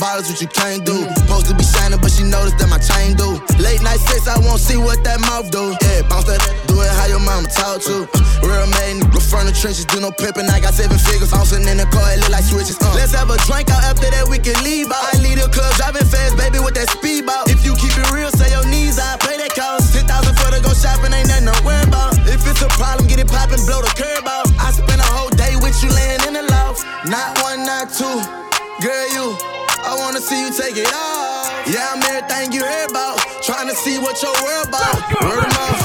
bottles, what you can't do. Supposed to be shining, but she noticed that my chain do. Late night sex, I won't see what that mouth do. Yeah, bounce that, do it how your mama to. Uh, real made nigga from the trenches, do no pimping. I got seven figures, bouncing in the car, it look like switches. Uh, let's have a drink out after that, we can leave out. I leave the club, driving fast, baby, with that speedboat. If you keep it real, say your knees I pay that cost. 10,000 for to go shopping, ain't nothing to worry about. If it's a problem, get it poppin', blow the curb out. I spend a whole day with you laying in the loft. Not one, not two. Wanna see you take it off. Yeah, I'm everything you heard about. Trying to see what your world about. Word of mouth.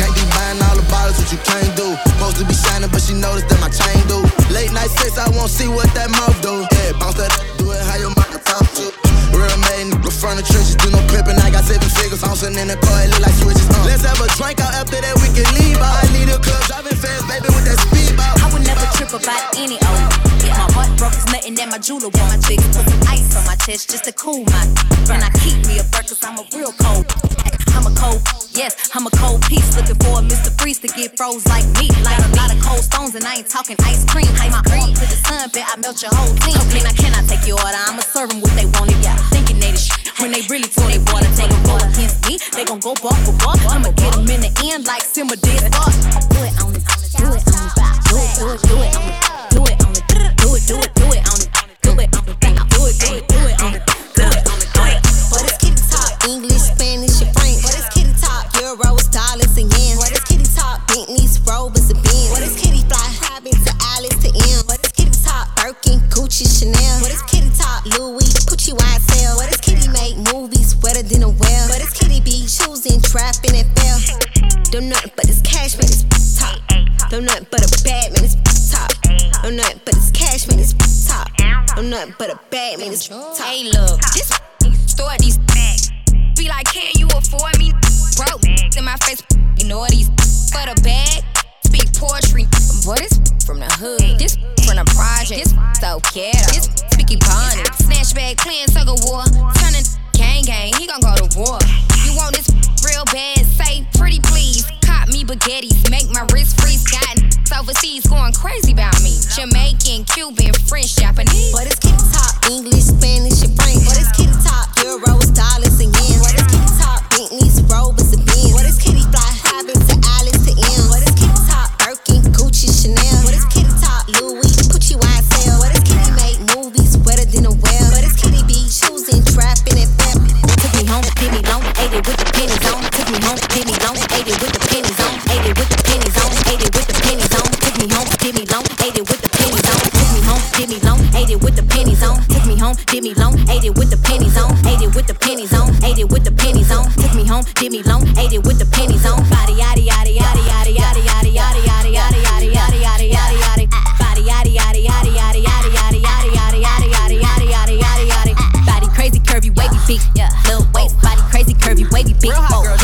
Can't be buying all the bottles, what you can't do. Supposed to be shining, but she noticed that my chain do. Late night sex, I won't see what that mouth do. Yeah, bounce that, do it how your mama talk to. Real made nigga from the trenches, do no pimping. I got seven figures, bouncing in the car, it look like switches. Uh. Let's have a drink out after that, we can leave out. I need a club, driving fast, baby, with that speedboat. I would never trip about any old. Heart broke, it's nothing that my jeweler want. My chick put some ice on my chest just to cool my. And I keep me a burk, cause I'm a real cold. I'm a cold, yes, I'm a cold piece. Looking for a Mr. Freeze to get froze like me. Like a lot of cold stones, and I ain't talking ice cream. Hide my arm to the sun, bet I melt your whole team. Okay, now can I take your order? I'ma serve them what they wanted, yeah. Thinking they the sh- when they really told they water. Take a roll against me, they gon' go bar for bar. Don't nothing but a bad man, this top. Don't nothing but this cash, man, this top. Don't nothing but a bad man, this top. Hey, look, this store these be like, can you afford me? Broke in my face, ignore these for the bag. Speak poetry, boy, this from the hood, this from the project, this so ghetto, this speaky bonnet, snatch bag, playing tug of war, turning gang gang, he gon' go to war. You want this real bad? Say pretty please, cop me baguettes, make my wrist freeze. Got overseas going crazy about me, Jamaican, Cuban, French, Japanese. What is kitty talk? English, Spanish, and French. What is kitty talk? Euros, dollars, and yen. What is kitty talk? Bentleys, Rovers, big, yeah. Little waist, body crazy curvy wavy big, waist,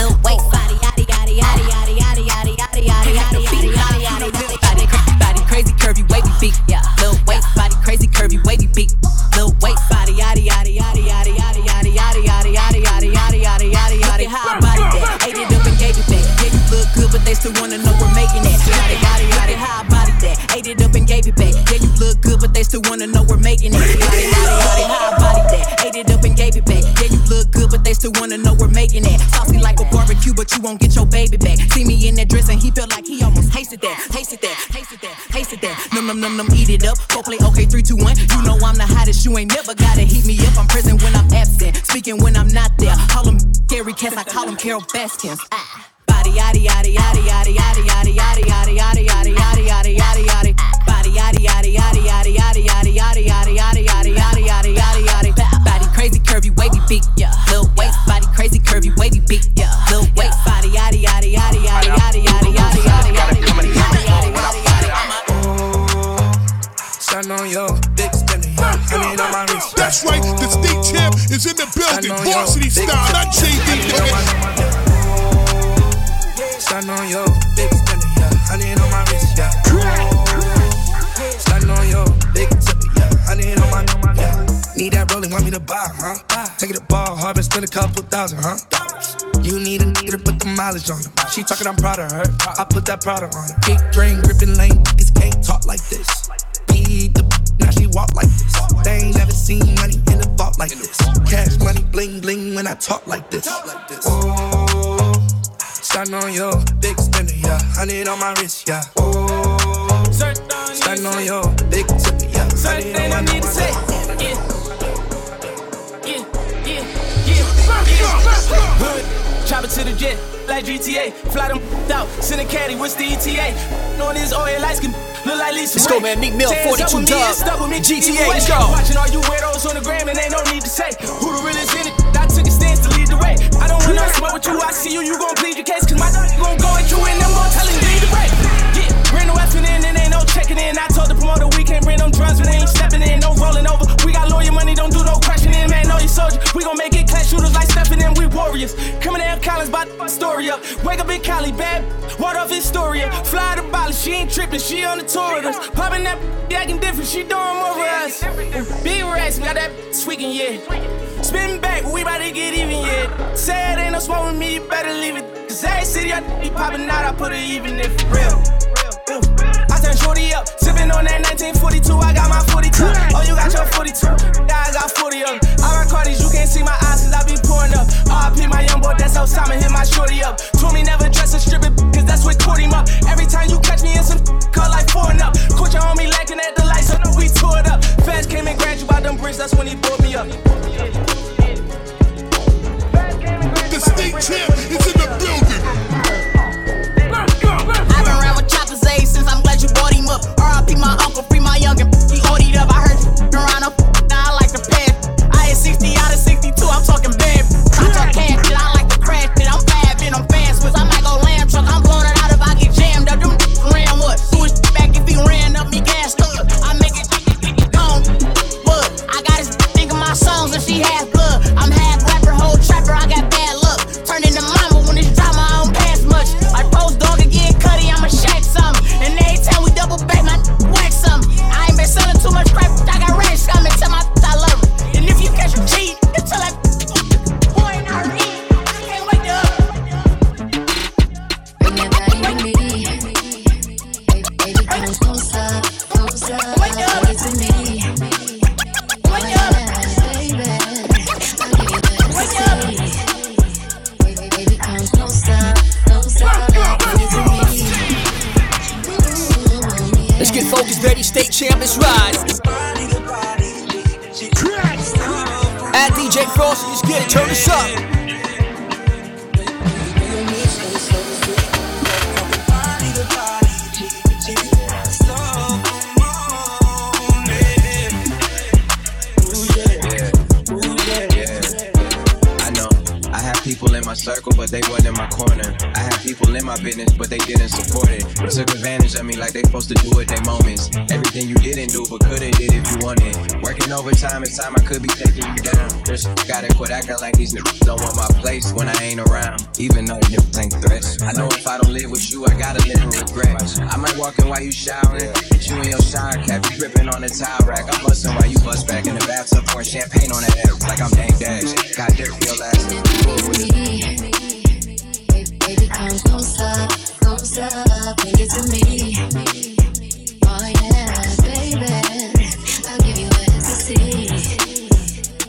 Num num num num, eat it up. Go play okay, three two one. You know I'm the hottest. You ain't never gotta heat me up. I'm present when I'm absent, speaking when I'm not there. Call them scary cats, I call them Carole Baskins. Ah. Body yaddy yaddy yaddy yaddy yaddy yaddy yaddy yaddy yaddy yaddy yaddy yaddy yaddy yaddy. Body yaddy yaddy yaddy yaddy yaddy yaddy yaddy yaddy yaddy yaddy yaddy yaddy yaddy yaddy. Body crazy curvy wavy big, yeah. Lil waist body crazy curvy wavy big, yeah. Lil waist body yaddy yaddy yaddy yaddy yaddy yaddy yaddy That's right, the state champ is in the building. Varsity style, not JD, nigga. Stand on your big spinner, yeah. I need on my wrist, yeah. Stand on your big tipper, yeah. I need on my, yeah. Need that rolling, want me to buy, huh? Take it to ball, hard, spend a couple thousand, huh? You need a nigga to put the mileage on him. She talking, I'm proud of her. I put that Prada on her. Big drain, gripping lane, niggas can't talk like this. Beat the Now she walk like this. They ain't never seen money in the vault like this. Cash money bling bling when I talk like this. Oh, starting on your big spender, yeah. Hundred on my wrist, yeah. Oh, starting on your big tipper, yeah. Thing I need to say. Yeah. Yeah, yeah, yeah. Chop it to the jet, like GTA. Fly them out, send a caddy, what's the ETA? Knowing this oil lights can look like Lisa Let's go, man. Meek Mill, Chance 42 up with me, Dub. stuck with me. GTA, let's go. Watching all you weirdos on the gram, and ain't no need to say who the realest in it. I took a stance to lead the way. I don't want no smoke with you. I see you, you gon' plead your case, cause my dog gon' go at you, and I'm gon' tell him lead the way. Yeah, bring no effing in, and ain't no checking in. I told the promoter we can't bring them drums, but we ain't stepping in, no rolling over. We got lawyer money, don't do no crashing in, man. Know your soldier. We gon' make it clash shooters like Stephen and we warriors. Coming down Collins, to fuck story up. Wake up in Cali, bad, water off Historia. Fly to Bali, she ain't tripping, she on the tour with us. Popping that, acting different, she doing more for us. Big racks, got that tweaking, yeah. Spin back, we bout to get even, yeah. Say it ain't no smoke with me, you better leave it. Cause every city I be popping out, I put it even if real. I turn shorty up, sipping on that 1942. I got my 42. Oh, you got your 42. Yeah, I got 40 of them. I rock Cardis, you can't see my eyes cause I be pouring up. RP my young boy, that's how Simon hit my shorty up. Told me never dress a stripper, cause that's what caught him up. Every time you catch me in some call like four and up. Caught your homie lacking at the lights, so no, we tore it up. Fast came and grabbed you by them bricks, that's when he pulled me up. The state champ is in the building. Up. RIP my uncle, free my youngin'. He OD'd up. I heard you around Turn up. But they didn't support it. Took advantage of me like they supposed to do at their moments. Everything you didn't do, but could've did if you wanted. Working overtime, it's time I could be taking you down. Just gotta quit acting like these niggas don't want my place when I ain't around. Even though niggas ain't threats. I know if I don't live with you, I gotta live in regret. I might walk in while you showering, get you in your shower cap, you gripping on the towel rack. I'm busting while you bust back in the bathtub, pouring champagne on that ass like I'm Dame Dash. Got dirt for your. Baby, baby, come closer, closer. Bring it to me. Oh yeah, baby, I'll give you ecstasy.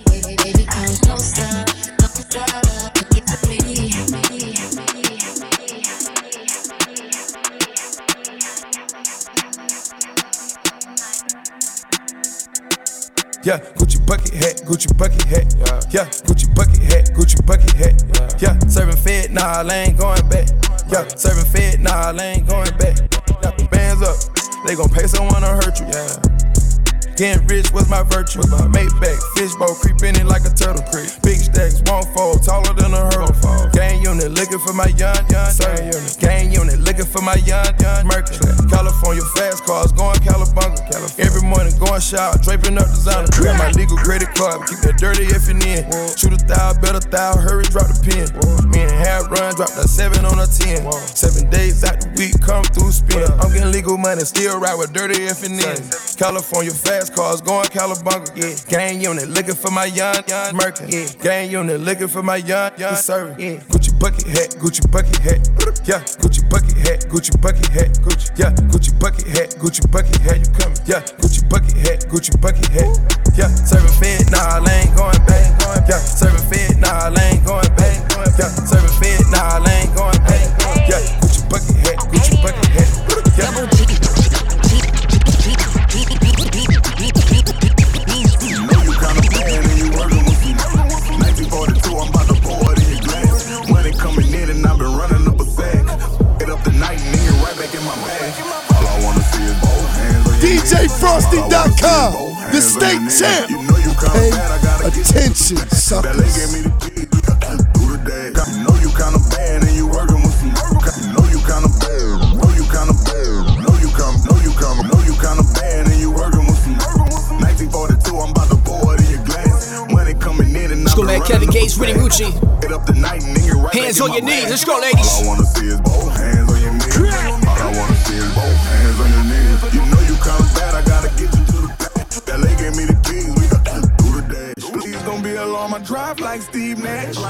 Baby, baby, come closer, closer. Bring it to me. Yeah, Gucci bucket hat, Gucci bucket hat. Yeah, Gucci bucket hat, Gucci bucket hat. Yeah, serving fed, nah, I ain't going back. Yeah, serving fed, nah, I ain't going back. Bands up, they gon' pay someone to hurt you. Yeah. Getting rich was my virtue. Maybach, fishbowl, creeping in like a turtle. Creep. Big stacks, won't fold, taller than a hurdle. Gang unit, looking for my young, young, young unit. Gang unit, looking for my young, young Mercury. California fast cars, going Calabunga. Every morning, going shower, draping up designer. Got my legal credit card, keep that dirty if you in. Shoot a thou, bet a thou, hurry, drop the pin. Me and Harry run, drop the seven on a ten. Seven days out the week, come through spin. I'm getting legal money, still ride with dirty F and N. California fast cars, going Calabunga. Yeah. Gang unit, looking for my young, young Merkin. Yeah. Gang unit, looking for my young, young servant. Yeah. Gucci bucket hat, Gucci bucket hat. Yeah, Gucci bucket hat, Gucci bucket hat. Gucci, yeah, Gucci bucket hat, Gucci bucket hat. You coming? Yeah, Gucci bucket hat, Gucci bucket hat. Yeah, serving fed, nah, I ain't going back. Yeah, serving fed, nah, I ain't going back. Yeah, serving fed, nah, I ain't going back. Yeah, Gucci bucket hat, Gucci bucket hat. Get attention, Ballet gave suckers. me the keys, we got to do the dash. You know you kinda bad and you working with some. You know you kinda bad. Know you kinda bad. Know you kinda. Know you kinda. Know you kinda bad and you working with some. 1942, I'm about to pour it in your glass. Money coming in and Let's go, man. Kevin Gates, up a Riddy sack. Gucci. Get up the night and right Hands on your knees. Let's go, ladies. All I wanna see is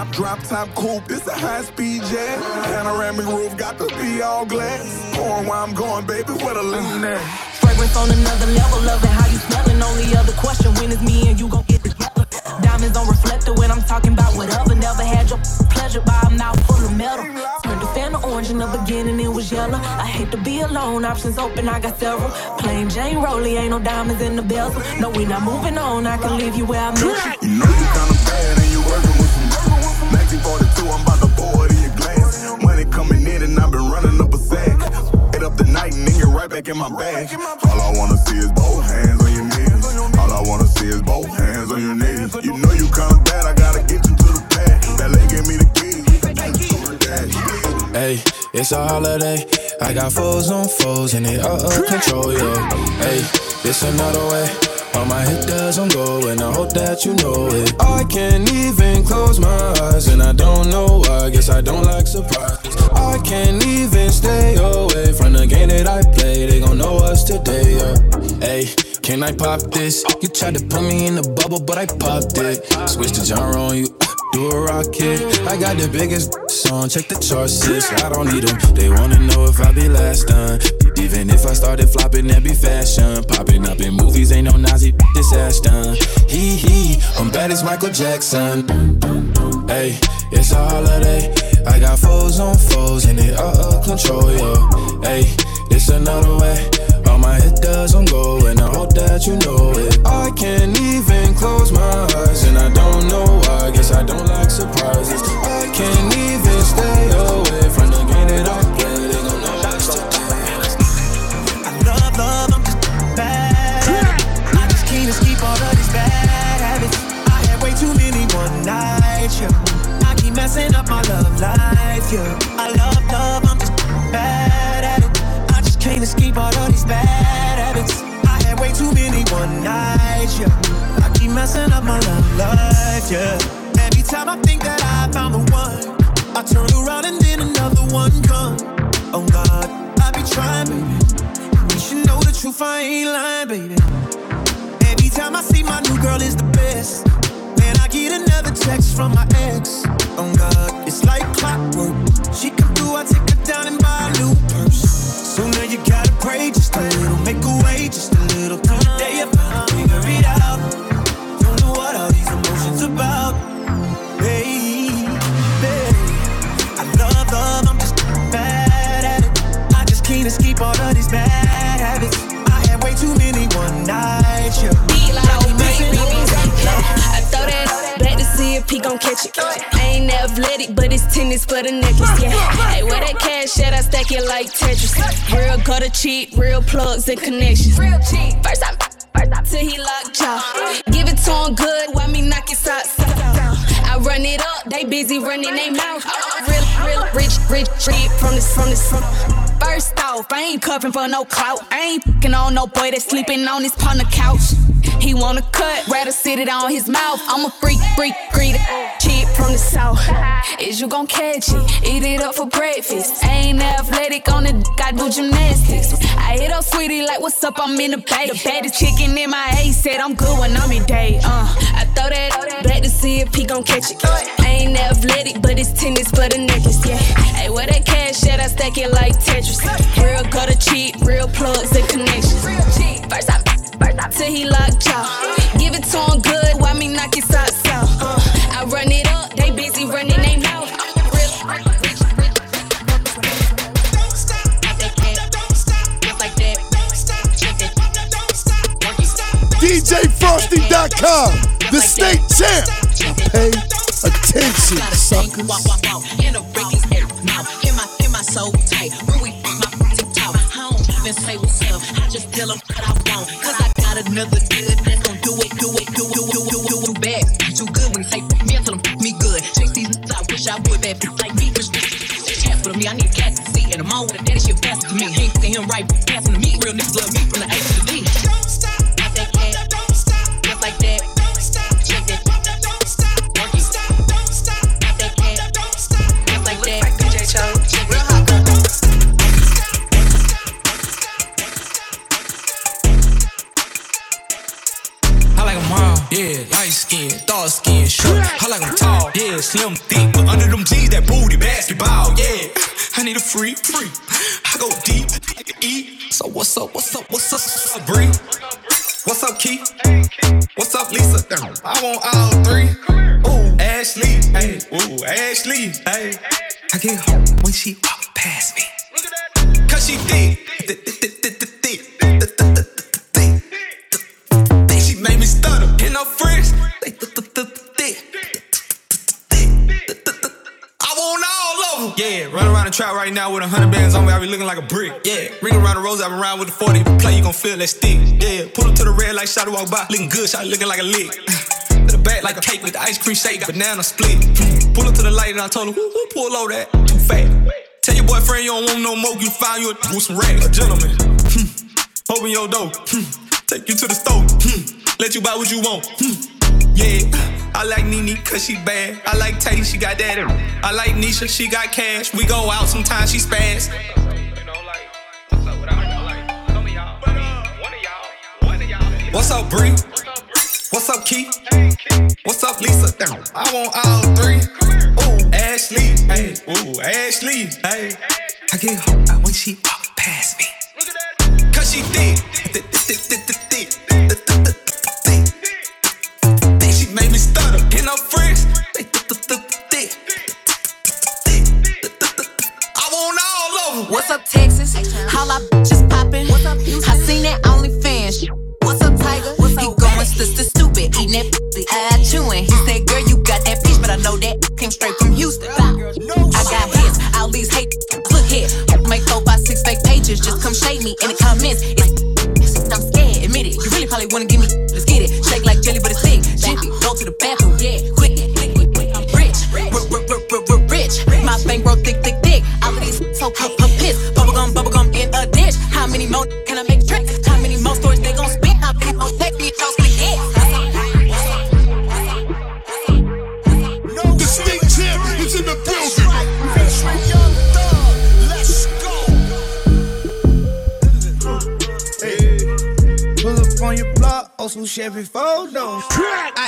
Drop, top coupe, It's a high speed jet. Panoramic roof, got to be all glass. Pouring where I'm going, baby, where the lean at? Fragrance on another level, loving how you smelling. Only other question, when it's me and you gon' get together. Diamonds on reflector when I'm talking about whatever. Never had your pleasure, but I'm now full of metal. Turned the fan to orange in the beginning, it was yellow. I hate to be alone, options open, I got several. Plain Jane Rollie, ain't no diamonds in the bezel. No, we not moving on, I can leave you where I met you. You know you kinda in my bag. All I wanna see is both hands on your knees. All I wanna see is both hands on your knees. You know you kinda bad, I gotta get you to the bag. Ballet gave me the keys. Hey, it's a holiday. I got foes on foes and they out of control, yo. Hey, it's another way. All my hit doesn't go, and I hope that you know it. I can't even close my eyes, and I don't know why. Guess I don't like surprises. I can't even stay away from the game that I play. They gon' know us today, yeah. Hey, can I pop this? You tried to put me in the bubble, but I popped it. Switch the genre on you. Do a rocket. I got the biggest song. Check the charts, sis. I don't need them. They wanna know if I be last done. Even if I started flopping, that be fashion. Popping up in movies, ain't no Nazi. This ass done. Hee hee. I'm bad as Michael Jackson. Hey, it's a holiday. I got foes on foes, and they out of control, yo. Hey, it's another way. All my hit doesn't go, and I hope that you know it. I can't even close my eyes, and I don't know why. Guess I don't like surprises. I can't even stay away from the game that I yeah. I love, love, I'm just bad at it. I just can't escape all of these bad habits. I had way too many one nights, yeah. I keep messing up my love life, yeah. Every time I think that I found the one, I turn around and then another one come. Oh God, I be trying, baby. You should know the truth, I ain't lying, baby. Every time I see my new girl is the best. Get another text from my ex. Oh God, it's like clockwork. She come through, I take her down and buy a new purse. So now you gotta Athletic, but it's tennis for the necklace, yeah. Hey, where that cash at? I stack it like Tetris. Real gutter cheat, real plugs and connections. Real cheat. First I, first till he locked jaw. Give it to him good, while me knock his socks. I run it up, they busy running they mouth. Real, real, rich, rich, rich from this, from this, from. First off, I ain't covering for no clout. I ain't fucking on no boy that's sleeping on his partner couch. He wanna cut, rather sit it on his mouth. I'm a freak, freak, greedy. From the south. Is you gon' catch it? Eat it up for breakfast. Ain't athletic on the dick, I do gymnastics. I hit up sweetie like, what's up? I'm in the bay. The baddest chicken in my A said I'm good when I'm in day. Uh, I throw that back to see if he gon' catch it. Ain't athletic, but it's tennis for the necklace. Yeah. Hey, where that cash at? I stack it like Tetris. Real gutter cheat, real plugs and connections. First I, first I till he locked y'all. Give it to him good, why me knock his socks out? Uh, I run it DJFrosty.com, the state champ. Pay attention, suckers. In a Ricky's mouth, in my in my soul tight. When we my talk, I don't even say what's up. I just tell them what I want. Cause I got another free, free. I go deep, eat. So what's up, what's up, what's up, what's up, Bree? What's up, Keith? What's up, Lisa? I want all three. Ooh, Ashley, hey, ooh, Ashley, hey. I get home when she the trap right now with a hundred bands on me. I be looking like a brick. Yeah, ring around the rose. I been around with the 40. Play, you gon' feel that stick. Yeah, pull up to the red light, shot walk by. Looking good, shot looking like a lick. To the back like a cake with the ice cream shake, banana split. Pull up to the light and I told her, who, who pull over that? Too fat. Tell your boyfriend you don't want no more, you find you a with some racks. A gentleman. Hmm. Open your door. Hmm. Take you to the store. Hmm. Let you buy what you want. Hmm. Yeah, I like Nene cause she bad. I like Tay, she got that. I like Nisha, she got cash. We go out sometimes, she spaz. What's up, Bree? What's up, Keith? What's up, Lisa? I want all three. Ooh, Ashley, hey, ooh, Ashley, hey. I get home when she walk past me. Cause she thick, What's up, Texas? How I bitches poppin'? What's up, I seen that OnlyFans. What's up, Tiger? What's he going sister stupid, eating that pussy, eye chewing. He said, girl, you got that bitch, but I know that came straight from Houston. I got hits, all these hate. Look here, make four, five, six fake pages. Just come shade me in the comments. It's, I'm scared, admit it. You really probably wanna give me,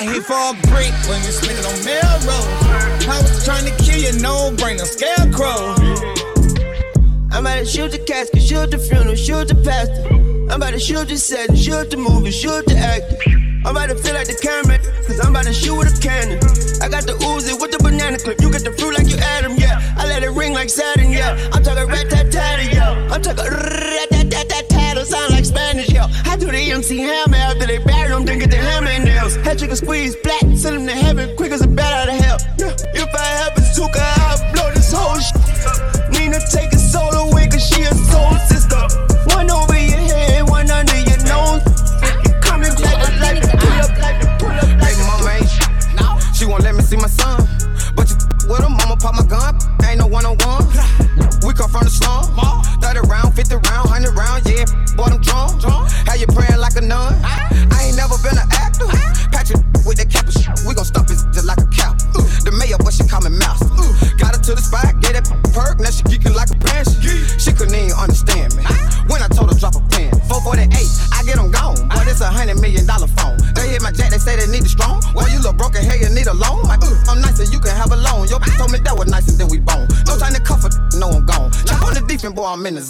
I hit for a break when you spin it on Melrose. I was trying to kill you, no brain, a scarecrow. I'm about to shoot the casket, shoot the funeral, shoot the pastor. I'm about to shoot the set, shoot the movie, shoot the actor. I'm about to feel like the camera, cause I'm about to shoot with a cannon. I got the Uzi with the banana clip, you get the fruit like you Adam, yeah. I let it ring like Saturn, yeah. I'm talking rat tat tat, yo. I'm talking rat tat tat tat sound like Spanish, yo. I do the EMC hammer after they Head chicken squeeze, black, send them to heaven, quick as a bat out of hell. Yeah. If I have a bazooka, I'll blow this whole shit. Nina take a soul away, cause she a soul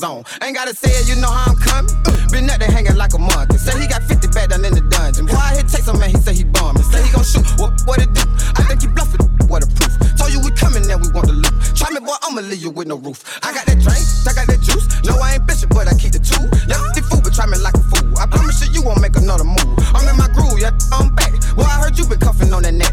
zone. Ain't gotta say it, you know how I'm coming. Been there hanging like a monkey. Say he got 50 back down in the dungeon. I hit take some man, he say he bombing. Say he gon' shoot, what, what it do? I think he bluffing, what a proof. Told you we coming, now we want the loot. Try me, boy, I'ma leave you with no roof. I got that drink, I got that juice. No, I ain't bishop, but I keep the two. Yeah, the fool, but try me like a fool. I promise you, you won't make another move. I'm in my groove, yeah, I'm back. Well, I heard you been cuffing on that neck.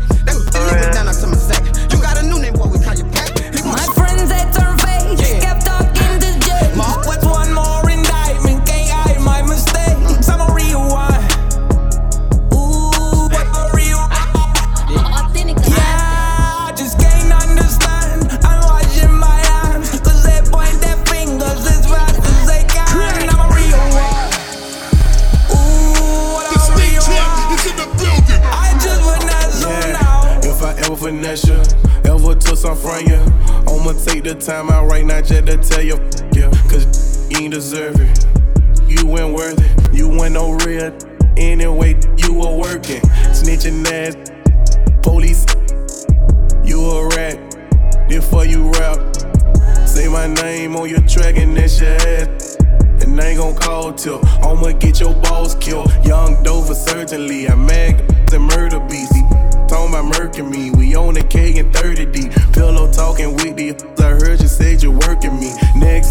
Time out right now just to tell you, yeah, cause you ain't deserve it. You weren't worth it, you weren't no real. Anyway, you were working, snitching ass, police. You a rat, before you rap. Say my name on your track and that's your ass. And I ain't gon' call till I'ma get your balls killed. Young Dover, certainly. I'm mad and murder beast. Talking about murking me. We on the K and 30D. Pillow talking with the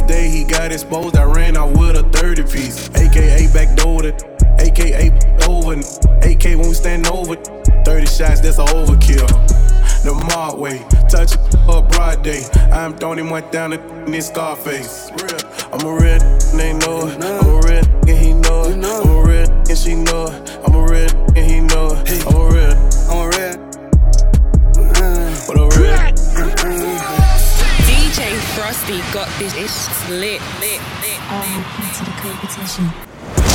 day he got exposed. I ran out with a 30 piece. AKA backdoor to AKA over. AK when we stand over. 30 shots, that's a overkill. The Mart way, touch up broad day. I'm throwing him right down in this Scarface. I'm a real they know it. I'm a red, and he know it. I'm a red, and she know it. I'm a red, and he know it. I'm a real. I'm a real. Frosty got this it's lit, lit, lit, lit. the competition.